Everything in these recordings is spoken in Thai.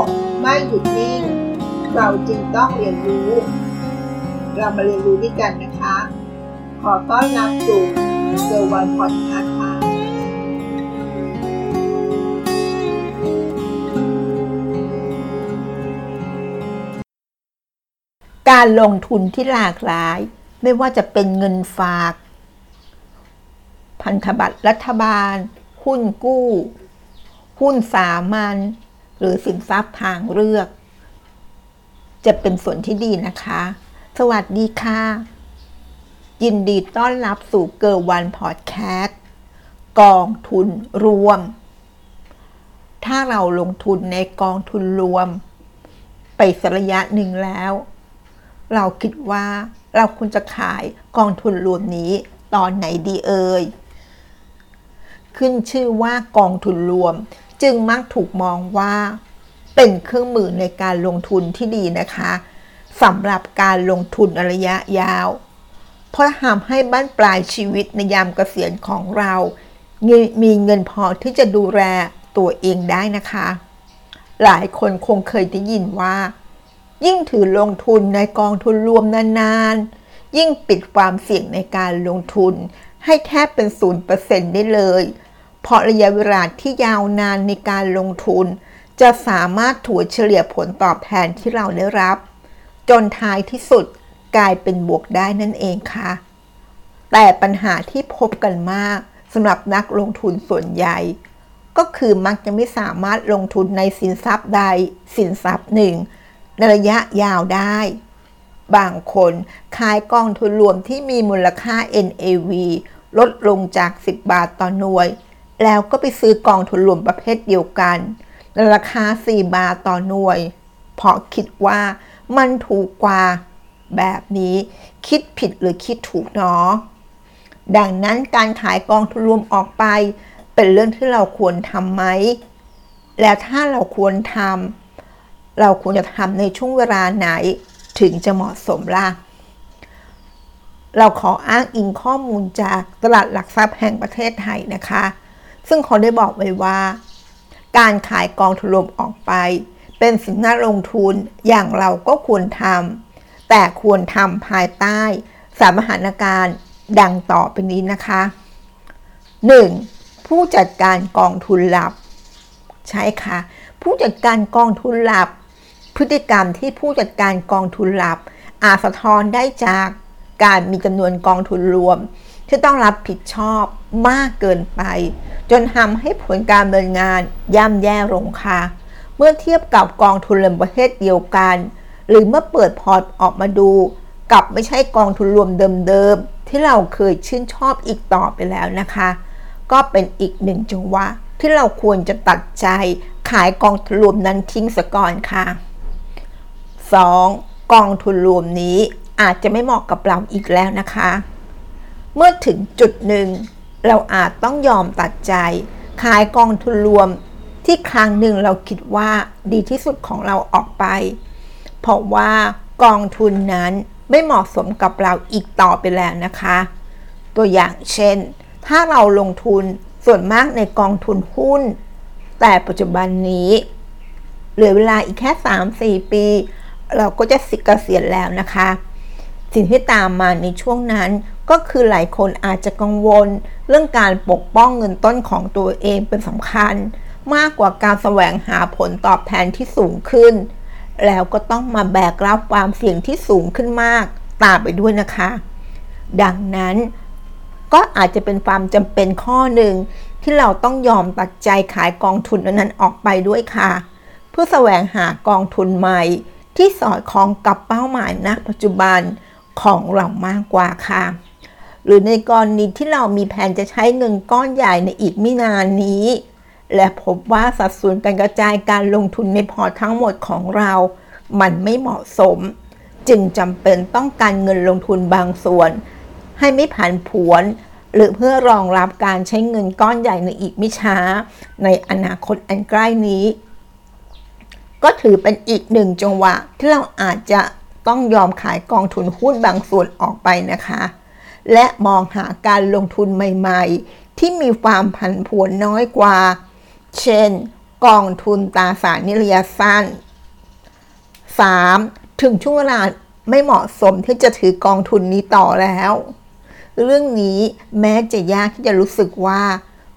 กไม่หยุดนิ่ง เราจึงต้องเรียนรู้ เรามาเรียนรู้ด้วยกันนะคะ ขอต้อนรับสู่เซอร์วันพอดคาส์ค่ะการลงทุนที่หลากหลาย ไม่ว่าจะเป็นเงินฝาก พันธบัตรรัฐบาล หุ้นกู้ หุ้นสามัญ หรือสินทรัพย์ทางเลือก จะเป็นส่วนที่ดีนะคะ สวัสดีค่ะ ยินดีต้อนรับสู่เกิร์วันพอดแคสต์กองทุนรวม ถ้าเราลงทุนในกองทุนรวม ไปสักระยะหนึ่งแล้ว เราคิดว่าเราควรจะขายกองทุนรวมนี้ตอนไหนดีเอ่ยขึ้นชื่อว่ากองทุนรวม จึงมักถูกมองว่า เป็นเครื่องมือในการลงทุนที่ดีนะคะสำหรับการลงทุนระยะยาว เพราะทำให้บ้านปลายชีวิตในยามเกษียณของเรา มีเงินพอที่จะดูแลตัวเองได้นะคะ หลายคนคงเคยได้ยินว่า ยิ่งถือลงทุนในกองทุนรวมนานๆ ยิ่งปิดความเสี่ยงในการลงทุนให้แทบเป็นศูนย์เปอร์เซ็นต์ได้เลยเพราะระยะเวลาที่ยาวนานในการลงทุน จะสามารถถัวเฉลี่ยผลตอบแทนที่เราได้รับ จนท้ายที่สุดกลายเป็นบวกได้นั่นเองค่ะ แต่ปัญหาที่พบกันมากสำหรับนักลงทุนส่วนใหญ่ ก็คือมักจะไม่สามารถลงทุนในสินทรัพย์ใด สินทรัพย์หนึ่งในระยะยาวได้ บางคนขายกองทุนรวมที่มีมูลค่า NAV ลดลงจาก 10 บาทต่อหน่วย แล้วก็ไปซื้อกองทุนรวมประเภทเดียวกันในราคา 4 บาทต่อหน่วย เพราะคิดว่ามันถูกกว่าแบบนี้คิดผิดหรือคิดถูกเนาะดังนั้นการขายกองทุนรวมออกไป เป็นเรื่องที่เราควรทำไหม แล้วถ้าเราควรทำเราควรจะทำในช่วงเวลาไหนถึงจะเหมาะสมล่ะ เราขออ้างอิงข้อมูลจากตลาดหลักทรัพย์แห่งประเทศไทยนะคะ ซึ่งเขาได้บอกไว้ว่า การขายกองทุนรวมออกไป เป็นสิ่งน่าลงทุนอย่างเราก็ควรทำแต่ควรทำภายใต้สถานการณ์ดังต่อไปนี้นะคะ 1. ผู้จัดการกองทุนหลับ ใช่ค่ะ ผู้จัดการกองทุนหลับ พฤติกรรมที่ผู้จัดการกองทุนหลับ อาจสะท้อนได้จากการมีจำนวนกองทุนรวม ที่ต้องรับผิดชอบมากเกินไป จนทำให้ผลการดำเนินงานย่ำแย่ลงค่ะ เมื่อเทียบกับกองทุนรวมประเภทเดียวกัน หรือเมื่อเปิดพอร์ตออกมาดูกับไม่ใช่กองทุนรวมเดิมๆที่เราเคยชื่นชอบอีกต่อไปแล้วนะคะ ก็เป็นอีกหนึ่งจังหวะที่เราควรจะตัดใจขายกองทุนรวมนั้นทิ้งซะก่อนค่ะ 2. กองทุนรวมนี้อาจจะไม่เหมาะกับเราอีกแล้วนะคะ เมื่อถึงจุดหนึ่ง เราอาจต้องยอมตัดใจ ขายกองทุนรวมที่ครั้งหนึ่งเราคิดว่าดีที่สุดของเราออกไป เพราะว่ากองทุนนั้นไม่เหมาะสมกับเราอีกต่อไปแล้วนะคะ ตัวอย่างเช่น ถ้าเราลงทุนส่วนมากในกองทุนหุ้น แต่ปัจจุบันนี้เหลือเวลาอีกแค่ 3-4 ปี เราก็จะสิกเกษียณแล้วนะคะ สิ่งที่ตามมาในช่วงนั้น ก็คือหลายคนอาจจะกังวล เรื่องการปกป้องเงินต้นของตัวเองเป็นสำคัญ มากกว่าการแสวงหาผลตอบแทนที่สูงขึ้น แล้วก็ต้องมาแบกรับความเสี่ยงที่สูงขึ้นมากตามไปด้วยนะคะ ดังนั้นก็อาจจะเป็นความจำเป็นข้อหนึ่งที่เราต้องยอมตัดใจขายกองทุนนั้นออกไปด้วยค่ะ เพื่อแสวงหากองทุนใหม่ ที่สอดคล้องกับเป้าหมายณปัจจุบันของเรามากกว่าค่ะ หรือในกรณีที่เรามีแผนจะใช้เงินก้อนใหญ่ในอีกไม่นานนี้ และพบว่าสัดส่วนการกระจายการลงทุนในพอร์ตทั้งหมดของเรา มันไม่เหมาะสม จึงจำเป็นต้องการเงินลงทุนบางส่วน ให้ไม่ผันผวน หรือเพื่อรองรับการใช้เงินก้อนใหญ่ในอีกไม่ช้า ในอนาคตอันใกล้นี้ ก็ถือเป็นอีกหนึ่งจังหวะที่เราอาจจะต้องยอมขายกองทุนหุ้นบางส่วนออกไปนะคะ และมองหาการลงทุนใหม่ๆ ที่มีความผันผวนน้อยกว่า เช่น กองทุนตราสารนี้รยสั้น 3. ถึงช่วงเวลาไม่เหมาะสมที่จะถือกองทุนนี้ต่อแล้ว เรื่องนี้แม้จะยากที่จะรู้สึกว่า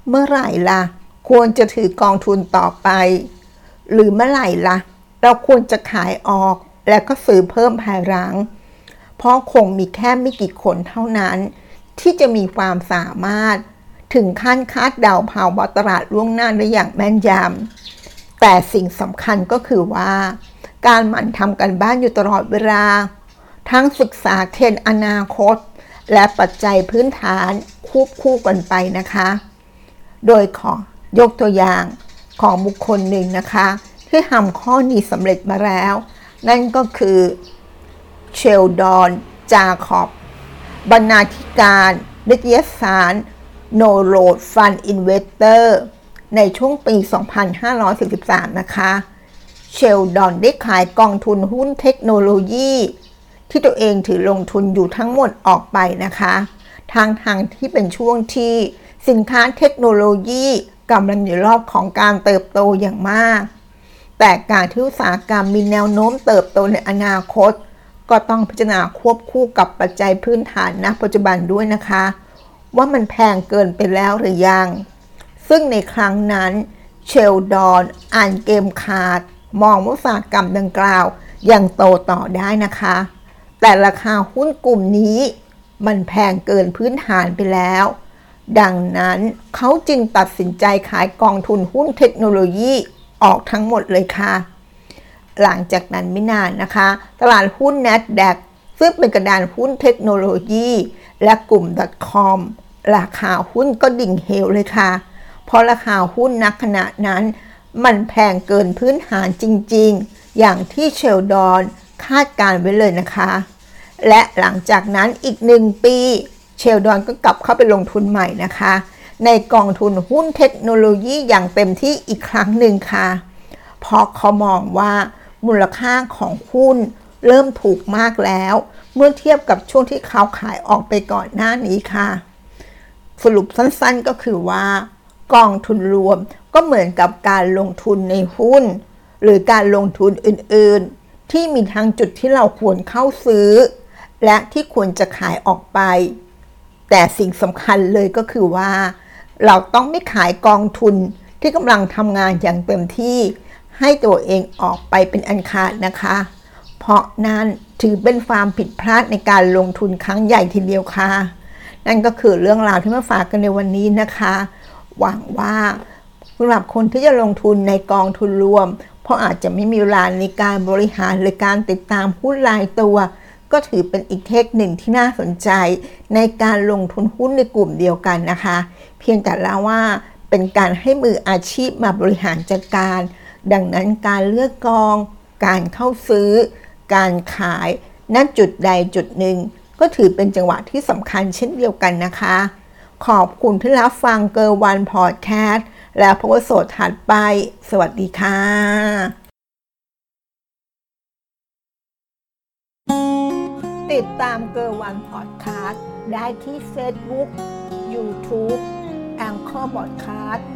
เมื่อไหร่ล่ะ ควรจะถือกองทุนต่อไป หรือเมื่อไหร่ล่ะ เราควรจะขายออก แล้วก็ซื้อเพิ่มภายหลัง เพราะคงมีแค่ไม่กี่คนเท่านั้น ที่จะมีความสามารถถึงขั้นคาดเดาภาวะตลาดล่วงหน้าได้อย่างแม่นยำแต่สิ่งสำคัญก็คือว่า การหมั่นทำกันบ้านอยู่ตลอดเวลา ทั้งศึกษาเทรนอนาคต และปัจจัยพื้นฐานควบคู่กันไปนะคะ โดยขอยกตัวอย่างของบุคคลหนึ่งนะคะ ที่ทำข้อนี้สำเร็จมาแล้ว นั่นก็คือ เชลดอน จาคอบ บรรณาธิการนิตยสาร No Road Fund Investor ในช่วงปี 2543 นะคะ เชลดอนได้ขายกองทุนหุ้นเทคโนโลยี ที่ตัวเองถือลงทุนอยู่ทั้งหมดออกไปนะคะ ทางทางที่เป็นช่วงที่สินค้าเทคโนโลยีกำลังอยู่รอบของการเติบโตอย่างมาก แต่การที่อุตสาหกรรมมีแนวโน้มเติบโตในอนาคต ก็ต้องพิจารณาควบคู่กับปัจจัยพื้นฐานณปัจจุบันด้วยนะคะ ว่ามันแพงเกินไปแล้วหรือยัง ซึ่งในครั้งนั้นเชลดอนอ่านเกมขาด มองว่าอุตสาหกรรมดังกล่าวยังโตต่อได้นะคะ แต่ราคาหุ้นกลุ่มนี้มันแพงเกินพื้นฐานไปแล้ว ดังนั้นเขาจึงตัดสินใจขายกองทุนหุ้นเทคโนโลยีออกทั้งหมดเลยค่ะ หลังจากนั้นไม่นานนะคะ ตลาดหุ้น NASDAQ ซึ่งเป็นกระดานหุ้นเทคโนโลยี และกลุ่ม .com ราคาหุ้นก็ดิ่งเหวเลยค่ะ เพราะราคาหุ้นนักขณะนั้น มันแพงเกินพื้นฐานจริงๆ อย่างที่เชลดอนคาดการไว้เลยนะคะ และหลังจากนั้นอีกหนึ่งปี เชลดอนก็กลับเข้าไปลงทุนใหม่นะคะ ในกองทุนหุ้นเทคโนโลยีอย่างเต็มที่อีกครั้งหนึ่งค่ะ เพราะเขามองว่า มูลค่าของหุ้นเริ่มถูกมากแล้ว เมื่อเทียบกับช่วงที่เขาขายออกไปก่อนหน้านี้ค่ะ สรุปสั้นๆก็คือว่า กองทุนรวมก็เหมือนกับการลงทุนในหุ้น หรือการลงทุนอื่นๆ ที่มีทั้งจุดที่เราควรเข้าซื้อ และที่ควรจะขายออกไป แต่สิ่งสำคัญเลยก็คือว่า เราต้องไม่ขายกองทุนที่กำลังทำงานอย่างเต็มที่ ให้ตัวเองออกไปเป็นอันขาดนะคะ เพราะนั่นถือเป็นความผิดพลาดในการลงทุนครั้งใหญ่ทีเดียวค่ะ นั่นก็คือเรื่องราวที่มาฝากกันในวันนี้นะคะ หวังว่าสำหรับคนที่จะลงทุนในกองทุนรวม เพราะอาจจะไม่มีเวลาในการบริหารหรือการติดตามหุ้นรายตัว ก็ถือเป็นอีกเทคนิคที่น่าสนใจ ในการลงทุนหุ้นในกลุ่มเดียวกันนะคะ เพียงแต่ละว่าเป็นการให้มืออาชีพมาบริหารจัดการ ดังนั้นการเลือกกอง การเข้าซื้อ การขายณจุดใดจุดหนึ่ง ก็ถือเป็นจังหวะที่สำคัญเช่นเดียวกันนะคะ ขอบคุณที่รับฟังเกอร์วันพอดแคสต์แล้วพบกัน episode ถัดไป สวัสดีค่ะติดตามเกอร์วันพอดแคสต์ได้ที่ Facebook YouTube Anchor Podcast